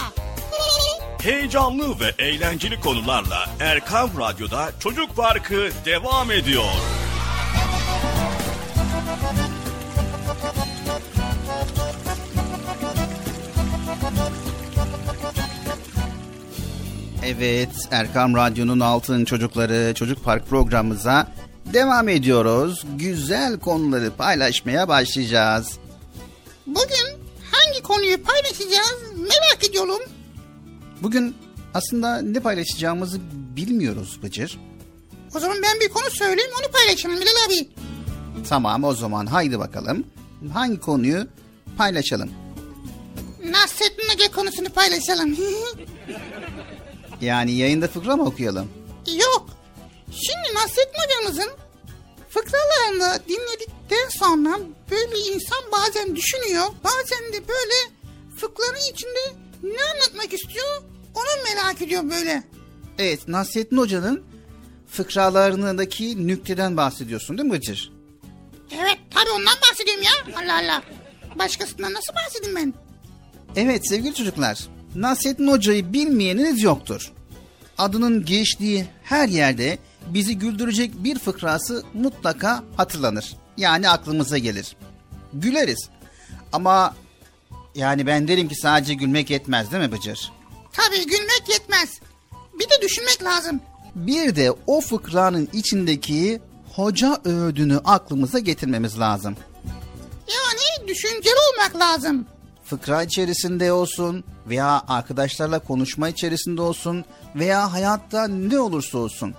[SPEAKER 3] Heyecanlı ve eğlenceli konularla Erkam Radyo'da Çocuk Parkı devam ediyor.
[SPEAKER 4] Evet, Erkam Radyo'nun Altın Çocukları Çocuk Park programımıza devam ediyoruz. Güzel konuları paylaşmaya başlayacağız.
[SPEAKER 5] Bugün hangi konuyu paylaşacağız merak ediyorum.
[SPEAKER 4] Bugün aslında ne paylaşacağımızı bilmiyoruz Bıcır.
[SPEAKER 5] O zaman ben bir konu söyleyeyim onu paylaşalım Bilal abi.
[SPEAKER 4] Tamam o zaman haydi bakalım. Hangi konuyu paylaşalım?
[SPEAKER 5] Nasrettin Hoca konusunu paylaşalım.
[SPEAKER 4] Yani yayında fıkra mı okuyalım?
[SPEAKER 5] Yok. Şimdi Nasrettin hocamızın fıkralarını dinledikten sonra böyle insan bazen düşünüyor. Bazen de böyle fıkranın içinde ne anlatmak istiyor onu merak ediyor böyle.
[SPEAKER 4] Evet Nasrettin Hoca'nın fıkralarındaki nükteden bahsediyorsun değil mi Bıcır?
[SPEAKER 5] Evet tabii ondan bahsediyorum ya. Allah Allah. Başkasından nasıl bahsedeyim ben?
[SPEAKER 4] Evet sevgili çocuklar, Nasrettin Hoca'yı bilmeyeniniz yoktur. Adının geçtiği her yerde bizi güldürecek bir fıkrası mutlaka hatırlanır. Yani aklımıza gelir. Güleriz. Ama yani ben derim ki sadece gülmek yetmez değil mi Bıcır?
[SPEAKER 5] Tabii gülmek yetmez. Bir de düşünmek lazım.
[SPEAKER 4] Bir de o fıkranın içindeki hoca öğüdünü aklımıza getirmemiz lazım.
[SPEAKER 5] Yani düşünceli olmak lazım.
[SPEAKER 4] fıkra içerisinde olsun veya arkadaşlarla konuşma içerisinde olsun veya hayatta ne olursa olsun.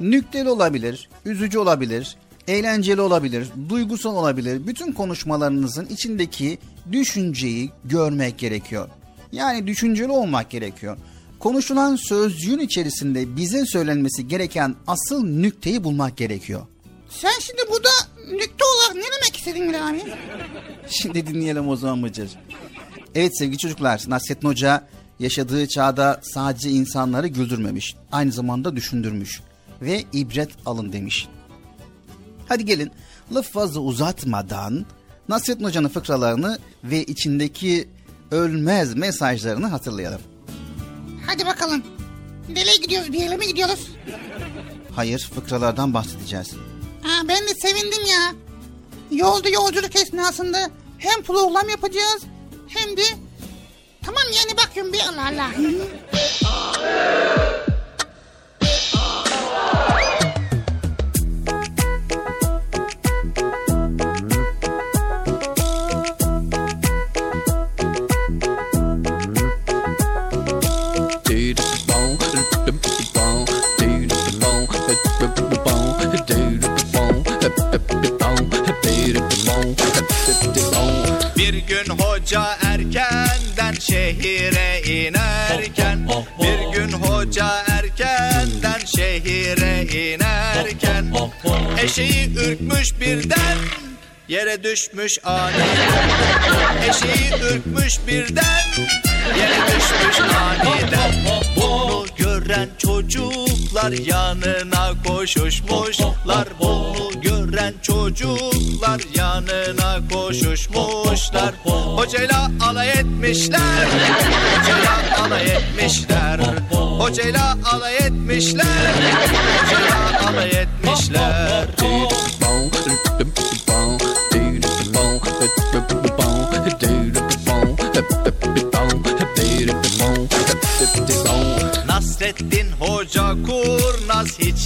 [SPEAKER 4] Nükteli olabilir, üzücü olabilir, eğlenceli olabilir, duygusal olabilir. Bütün konuşmalarınızın içindeki düşünceyi görmek gerekiyor. Yani düşünceli olmak gerekiyor. Konuşulan sözcüğün içerisinde bize söylenmesi gereken asıl nükteyi bulmak gerekiyor.
[SPEAKER 5] Sen şimdi burada nükte olarak ne demek istedin Bilal abi?
[SPEAKER 4] Şimdi dinleyelim o zaman Bıcır. Evet sevgili çocuklar, Nasrettin Hoca yaşadığı çağda sadece insanları güldürmemiş, aynı zamanda düşündürmüş ve ibret alın demiş. Hadi gelin lafı fazla uzatmadan Nasrettin Hoca'nın fıkralarını ve içindeki ölmez mesajlarını hatırlayalım.
[SPEAKER 5] Hadi bakalım. Nereye gidiyoruz? Bir yere mi gidiyoruz?
[SPEAKER 4] Hayır, fıkralardan bahsedeceğiz.
[SPEAKER 5] Ha, ben de sevindim ya. Yolda yolculuk esnasında hem program yapacağız hem de... Tamam yani bakıyorum bir Allah Allah.
[SPEAKER 13] Bir gün hoca erkenden şehire inerken Bir gün hoca erkenden şehire inerken Eşeği ürkmüş birden yere düşmüş aniden Eşeği ürkmüş birden yere düşmüş aniden gören çocuklar yanına koşuşmuşlar. Bunu gören çocuklar yanına koşuşmuşlar. Hocayla alay etmişler. Hocayla alay etmişler. Hocayla alay etmişler. Hocayla alay etmişler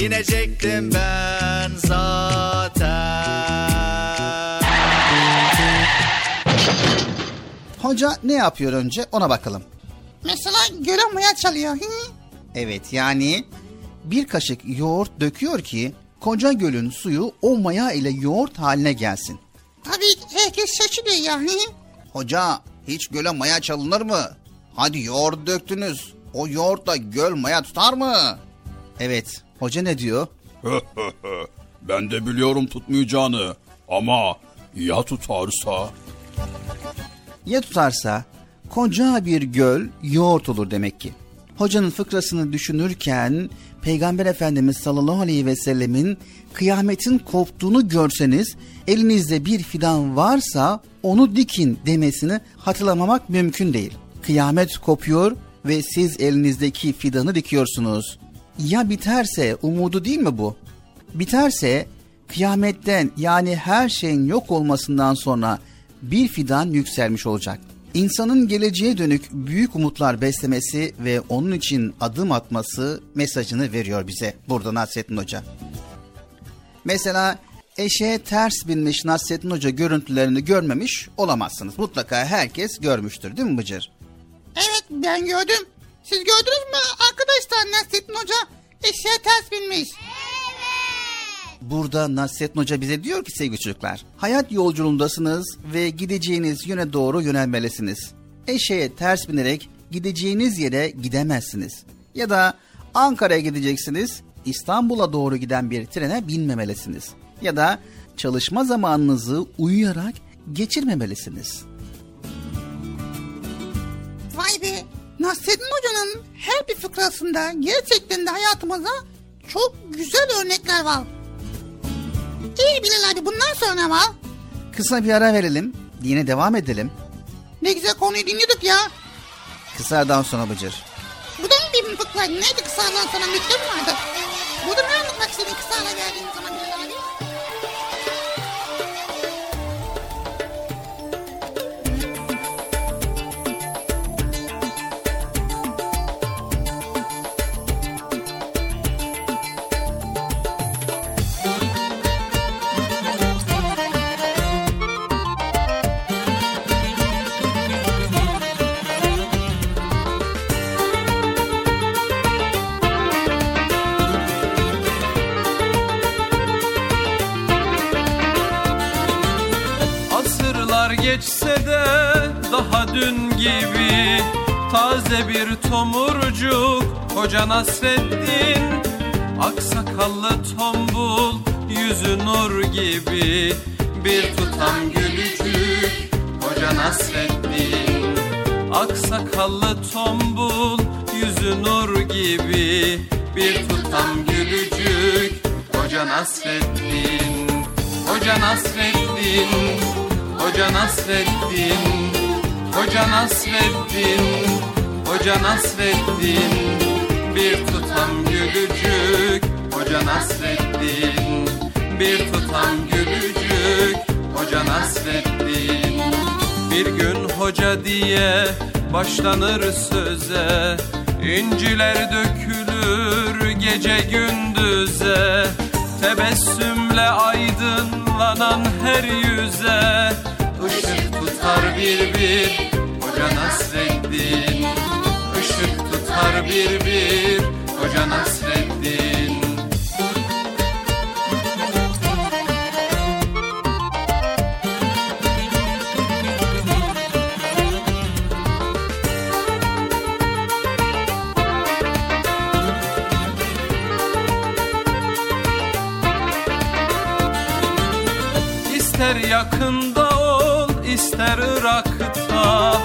[SPEAKER 13] inecektim ben zaten
[SPEAKER 4] Hoca ne yapıyor önce ona bakalım.
[SPEAKER 5] Mesela gören maya çalıyor. Hı?
[SPEAKER 4] Evet yani bir kaşık yoğurt döküyor ki koca gölün suyu o maya ile yoğurt haline gelsin.
[SPEAKER 5] Tabii herkes şaşırıyor ya. Hı?
[SPEAKER 4] Hoca hiç göle maya çalınır mı? Hadi yoğurt döktünüz. O yoğurtla göl maya tutar mı? Evet. Hoca ne diyor?
[SPEAKER 3] ben de biliyorum tutmayacağını ama ya tutarsa?
[SPEAKER 4] Ya tutarsa koca bir göl yoğurt olur demek ki. Hocanın fıkrasını düşünürken Peygamber Efendimiz sallallahu aleyhi ve sellemin kıyametin koptuğunu görseniz elinizde bir fidan varsa onu dikin demesini hatırlamamak mümkün değil. Kıyamet kopuyor ve siz elinizdeki fidanı dikiyorsunuz. Ya biterse umudu değil mi bu? Biterse kıyametten yani her şeyin yok olmasından sonra bir fidan yükselmiş olacak. İnsanın geleceğe dönük büyük umutlar beslemesi ve onun için adım atması mesajını veriyor bize burada Nasrettin Hoca. Mesela eşeğe ters binmiş Nasrettin Hoca görüntülerini görmemiş olamazsınız. Mutlaka herkes görmüştür değil mi Bıcır?
[SPEAKER 5] Evet ben gördüm. Siz gördünüz mü arkadaşlar Nasrettin Hoca eşeğe ters binmiş.
[SPEAKER 4] Burada Nasrettin Hoca bize diyor ki sevgili çocuklar, hayat yolculuğundasınız ve gideceğiniz yöne doğru yönelmelisiniz. Eşeğe ters binerek gideceğiniz yere gidemezsiniz. Ya da Ankara'ya gideceksiniz, İstanbul'a doğru giden bir trene binmemelisiniz. Ya da çalışma zamanınızı uyuyarak geçirmemelisiniz.
[SPEAKER 5] Nasrettin Hoca'nın her bir fıkrasında gerçekten de hayatımıza çok güzel örnekler var. İyi Bilal abi bundan sonra var.
[SPEAKER 4] Kısa bir ara verelim, yine devam edelim.
[SPEAKER 5] Ne güzel konuyu dinliyorduk ya.
[SPEAKER 4] Kısadan sonra Bıcır.
[SPEAKER 5] Bu da mı bir fıkraydı? Neydi kısadan sonra mektup vardı? Burada ne anlatmak istedin kısayla geldiğin zaman Bilal
[SPEAKER 10] dün gibi Taze bir tomurcuk Hoca Nasreddin Aksakallı tombul Yüzü nur gibi Bir tutam gülücük Hoca Nasreddin Aksakallı tombul Yüzü nur gibi Bir tutam gülücük Hoca Nasreddin Hoca Nasreddin Hoca Nasreddin Hoca Nasreddin Hoca Nasreddin Bir tutam gülücük. Hoca Nasreddin Bir tutam gülücük. Hoca Nasreddin Bir gün hoca diye başlanır söze. İnciler dökülür gece gündüze. Tebessümle aydınlanan her yüze Işık tutar bir bir Hoca Nasreddin. Işık tutar bir bir Hoca Nasreddin. Ol ister Irak'ta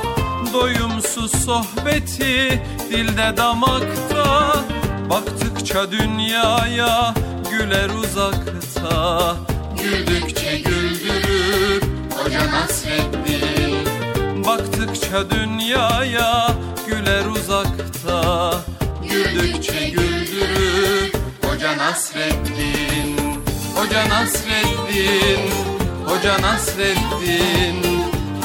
[SPEAKER 10] Doyumsuz sohbeti dilde damakta. Baktıkça dünyaya güler uzakta. Güldükçe güldürür Hoca Nasreddin. Baktıkça dünyaya güler uzakta. Güldükçe güldürür Hoca Nasreddin. Hoca Nasreddin Hoca Nasreddin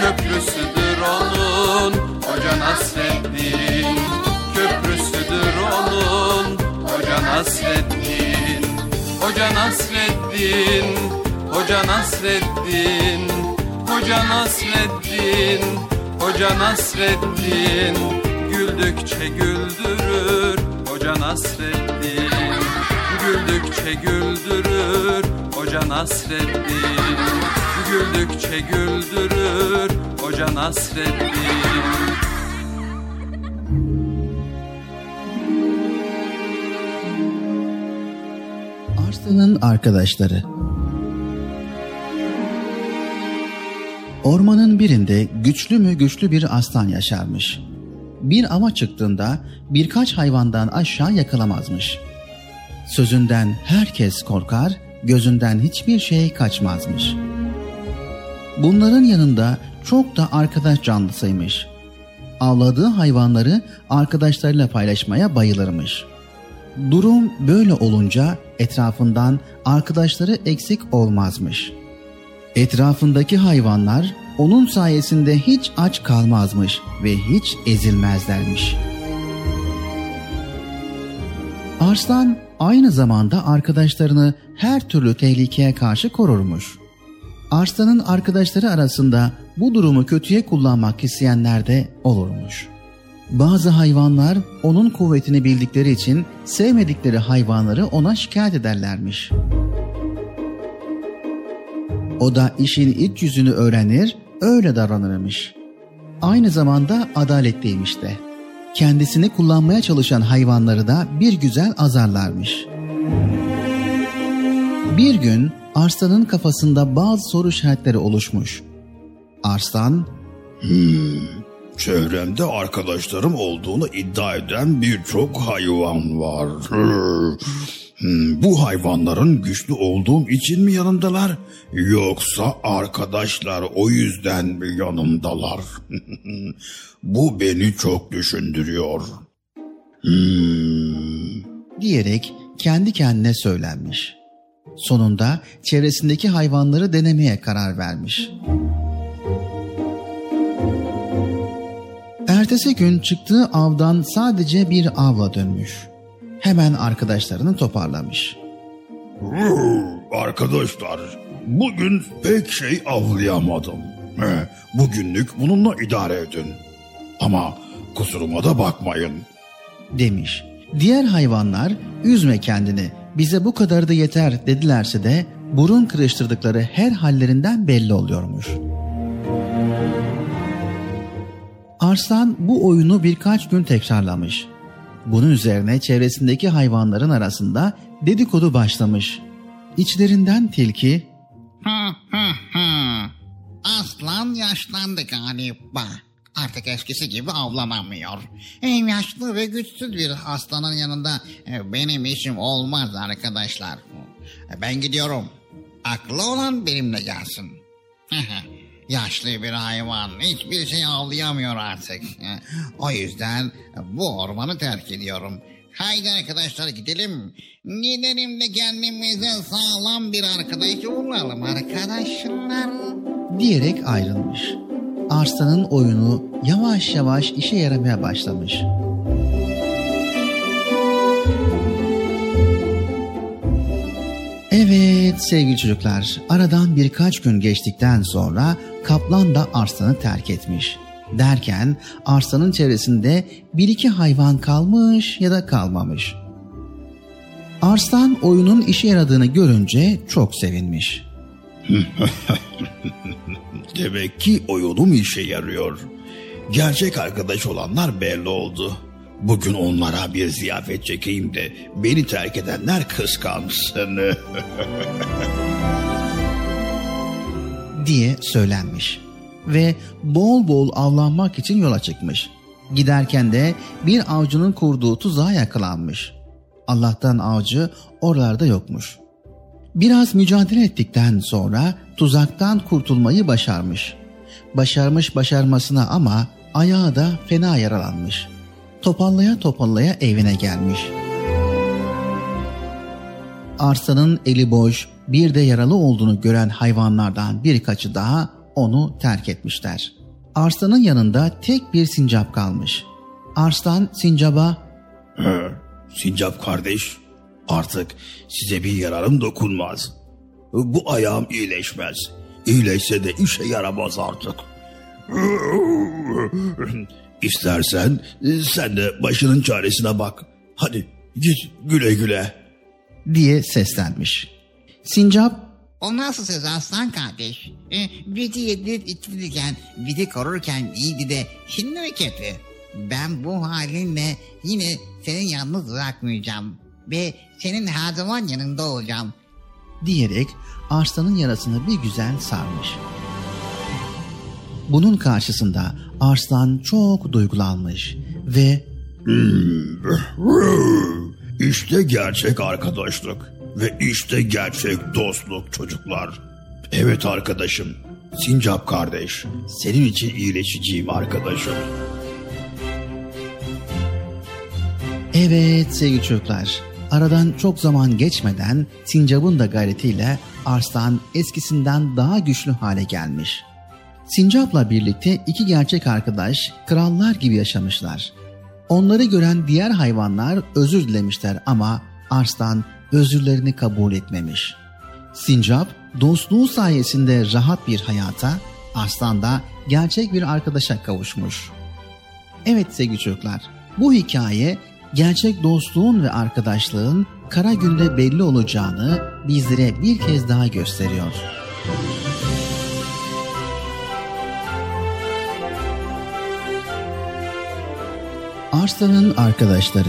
[SPEAKER 10] Köprüsüdür onun Hoca Nasreddin. Köprüsüdür onun Hoca Nasreddin. Hoca Nasreddin Hoca Nasreddin. Hoca Nasreddin Hoca Nasreddin. Güldükçe güldürür Hoca Nasreddin. Güldükçe güldürür Hoca Nasreddin Güldükçe güldürür Hoca Nasreddin
[SPEAKER 4] Arslan'ın arkadaşları Ormanın birinde güçlü mü güçlü bir aslan yaşarmış. Bir ava çıktığında birkaç hayvandan aşağı yakalamazmış. Sözünden herkes korkar, gözünden hiçbir şey kaçmazmış. Bunların yanında çok da arkadaş canlısıymış. Avladığı hayvanları arkadaşlarıyla paylaşmaya bayılırmış. Durum böyle olunca etrafından arkadaşları eksik olmazmış. Etrafındaki hayvanlar onun sayesinde hiç aç kalmazmış ve hiç ezilmezlermiş. Arslan aynı zamanda arkadaşlarını her türlü tehlikeye karşı korurmuş. Arslan'ın arkadaşları arasında bu durumu kötüye kullanmak isteyenler de olurmuş. Bazı hayvanlar onun kuvvetini bildikleri için sevmedikleri hayvanları ona şikayet ederlermiş. O da işin iç yüzünü öğrenir, öyle davranırmış. Aynı zamanda adaletliymiş de. Kendisini kullanmaya çalışan hayvanları da bir güzel azarlarmış. Bir gün Arslan'ın kafasında bazı soru işaretleri oluşmuş. Arslan,
[SPEAKER 3] Hmm, çevremde arkadaşlarım olduğunu iddia eden birçok hayvan var. Hmm, bu hayvanların güçlü olduğum için mi yanımdalar? Yoksa arkadaşlar o yüzden mi yanımdalar? bu beni çok düşündürüyor. Hmm.
[SPEAKER 4] diyerek kendi kendine söylenmiş. Sonunda çevresindeki hayvanları denemeye karar vermiş. Ertesi gün çıktığı avdan sadece bir avla dönmüş. Hemen arkadaşlarını toparlamış.
[SPEAKER 3] Arkadaşlar, bugün pek şey avlayamadım. Bugünlük bununla idare edin. Ama kusuruma da bakmayın.
[SPEAKER 4] Demiş. Diğer hayvanlar üzme kendini bize bu kadar da yeter dedilerse de burun kırıştırdıkları her hallerinden belli oluyormuş. Arslan bu oyunu birkaç gün tekrarlamış. Bunun üzerine çevresindeki hayvanların arasında dedikodu başlamış. İçlerinden tilki
[SPEAKER 8] Hı hı hı. Aslan yaşlandı galiba. Artık eskisi gibi avlanamıyor. Hem yaşlı ve güçsüz bir aslanın yanında e, benim işim olmaz arkadaşlar. E, Ben gidiyorum. Aklı olan benimle gelsin. Yaşlı bir hayvan hiçbir şey avlayamıyor artık. O yüzden bu ormanı terk ediyorum. Haydi arkadaşlar gidelim. Gidelim de kendimize sağlam bir arkadaş bulalım arkadaşlar.
[SPEAKER 4] diyerek ayrılmış. Arslan'ın oyunu yavaş yavaş işe yaramaya başlamış. Evet sevgili çocuklar, aradan birkaç gün geçtikten sonra kaplan da arslanı terk etmiş. Derken arslanın çevresinde bir iki hayvan kalmış ya da kalmamış. Arslan oyunun işe yaradığını görünce çok sevinmiş.
[SPEAKER 3] Demek ki oyunum işe yarıyor. Gerçek arkadaş olanlar belli oldu. Bugün onlara bir ziyafet çekeyim de beni terk edenler kıskansın.
[SPEAKER 4] diye söylenmiş ve bol bol avlanmak için yola çıkmış. Giderken de bir avcının kurduğu tuzağa yakalanmış. Allah'tan avcı oralarda yokmuş. Biraz mücadele ettikten sonra tuzaktan kurtulmayı başarmış. Başarmış başarmasına ama ayağı da fena yaralanmış. Topallaya topallaya evine gelmiş. Arslanın eli boş, bir de yaralı olduğunu gören hayvanlardan birkaçı daha onu terk etmişler. Arslanın yanında tek bir sincap kalmış. Arslan sincaba
[SPEAKER 3] Sincap kardeş, artık size bir yararım dokunmaz. Bu ayağım iyileşmez. İyileşse de işe yaramaz artık. İstersen sen de başının çaresine bak. Hadi git güle güle.
[SPEAKER 4] diye seslenmiş. Sincap
[SPEAKER 8] O nasıl söz aslan kardeş? E, bizi yedirip içtirirken, bizi korurken iyiydi de şimdi mi kötü? Ben bu halinle yine seni yalnız bırakmayacağım. Ve senin her zaman yanında olacağım.
[SPEAKER 4] diyerek Arslan'ın yarasını bir güzel sarmış. Bunun karşısında Arslan çok duygulanmış ve
[SPEAKER 3] İşte gerçek arkadaşlık ve işte gerçek dostluk çocuklar. Evet arkadaşım, Sincap kardeş, senin için iyileşeceğim arkadaşım.
[SPEAKER 4] Evet sevgili çocuklar, aradan çok zaman geçmeden Sincap'ın da gayretiyle Arslan eskisinden daha güçlü hale gelmiş. Sincap'la birlikte iki gerçek arkadaş krallar gibi yaşamışlar. Onları gören diğer hayvanlar özür dilemişler ama Arslan özürlerini kabul etmemiş. Sincap dostluğu sayesinde rahat bir hayata, Arslan da gerçek bir arkadaşa kavuşmuş. Evet sevgili çocuklar, bu hikaye gerçek dostluğun ve arkadaşlığın kara günde belli olacağını bizlere bir kez daha gösteriyor. Arslan'ın arkadaşları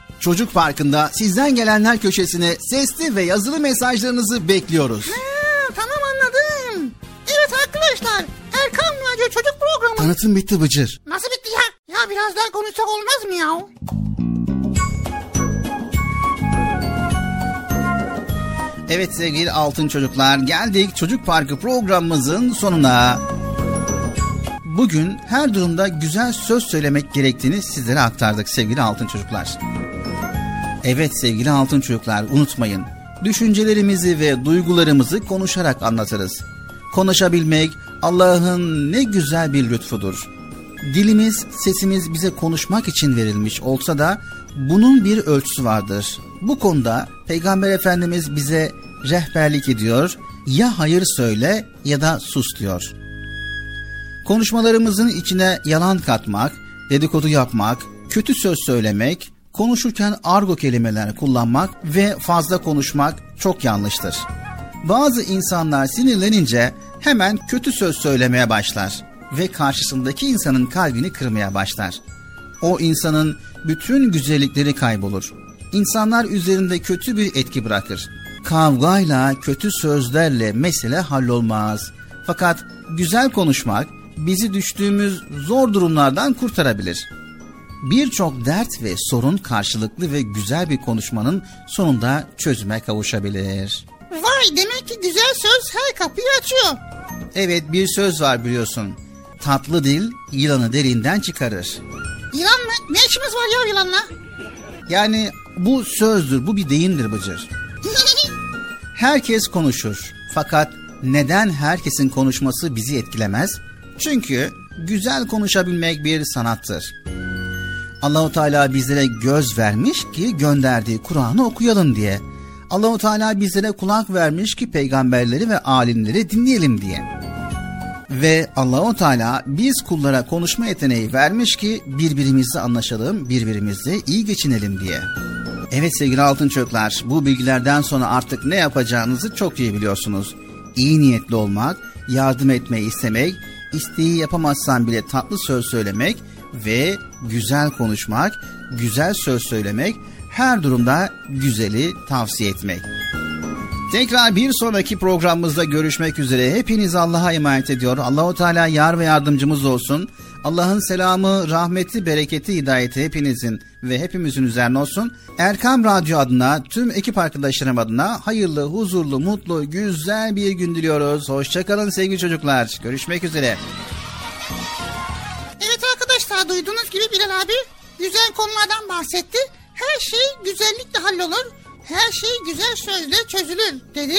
[SPEAKER 4] Çocuk Parkı'nda sizden gelenler köşesine sesli ve yazılı mesajlarınızı bekliyoruz.
[SPEAKER 5] Ha, tamam anladım. Evet arkadaşlar Erkan Radyo Çocuk Programı.
[SPEAKER 4] Tanıtım bitti Bıcır.
[SPEAKER 5] Nasıl bitti ya? Ya biraz daha konuşsak olmaz mı ya?
[SPEAKER 4] Evet sevgili altın çocuklar geldik Çocuk Parkı programımızın sonuna. Bugün her durumda güzel söz söylemek gerektiğini sizlere aktardık sevgili altın çocuklar. Evet sevgili altın çocuklar unutmayın. Düşüncelerimizi ve duygularımızı konuşarak anlatırız. Konuşabilmek Allah'ın ne güzel bir lütfudur. Dilimiz, sesimiz bize konuşmak için verilmiş olsa da bunun bir ölçüsü vardır. Bu konuda Peygamber Efendimiz bize rehberlik ediyor. Ya hayır söyle ya da sus diyor. Konuşmalarımızın içine yalan katmak, dedikodu yapmak, kötü söz söylemek, konuşurken argo kelimeler kullanmak ve fazla konuşmak çok yanlıştır. Bazı insanlar sinirlenince hemen kötü söz söylemeye başlar ve karşısındaki insanın kalbini kırmaya başlar. O insanın bütün güzellikleri kaybolur. İnsanlar üzerinde kötü bir etki bırakır. Kavgayla, kötü sözlerle mesele hallolmaz. Fakat güzel konuşmak bizi düştüğümüz zor durumlardan kurtarabilir. Birçok dert ve sorun karşılıklı ve güzel bir konuşmanın sonunda çözüme kavuşabilir.
[SPEAKER 5] Vay demek ki güzel söz her kapıyı açıyor.
[SPEAKER 4] Evet bir söz var biliyorsun. Tatlı dil yılanı derinden çıkarır.
[SPEAKER 5] Yılan mı? Ne işimiz var ya yılanla?
[SPEAKER 4] Yani bu sözdür, bu bir deyimdir Bıcır. Herkes konuşur. Fakat neden herkesin konuşması bizi etkilemez? Çünkü güzel konuşabilmek bir sanattır. Allahu Teala bizlere göz vermiş ki gönderdiği Kur'an'ı okuyalım diye. Allahu Teala bizlere kulak vermiş ki peygamberleri ve alimleri dinleyelim diye. Ve Allahu Teala biz kullara konuşma yeteneği vermiş ki birbirimizle anlaşalım, birbirimizle iyi geçinelim diye. Evet sevgili altın çocuklar, bu bilgilerden sonra artık ne yapacağınızı çok iyi biliyorsunuz. İyi niyetli olmak, yardım etmeyi istemek, isteği yapamazsan bile tatlı söz söylemek ve güzel konuşmak, güzel söz söylemek, her durumda güzeli tavsiye etmek. Tekrar bir sonraki programımızda görüşmek üzere. Hepiniz Allah'a emanet ediyor. Allahu Teala yar ve yardımcımız olsun. Allah'ın selamı, rahmeti, bereketi, hidayeti hepinizin ve hepimizin üzerine olsun. Erkam Radyo adına, tüm ekip arkadaşlarım adına hayırlı, huzurlu, mutlu, güzel bir gün diliyoruz. Hoşçakalın sevgili çocuklar. Görüşmek üzere.
[SPEAKER 5] Duyduğunuz gibi Bilal abi güzel konulardan bahsetti. Her şey güzellikle hallolur. Her şey güzel sözle çözülür dedi.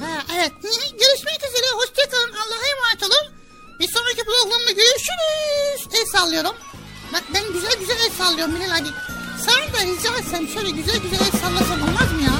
[SPEAKER 5] Ha, evet. Görüşmek üzere. Hoşçakalın. Allah'a emanet olun. Bir sonraki programda görüşürüz. El sallıyorum. Bak ben güzel güzel el sallıyorum Bilal abi. Sen de rica etsem şöyle güzel güzel el sallasam olmaz mı ya?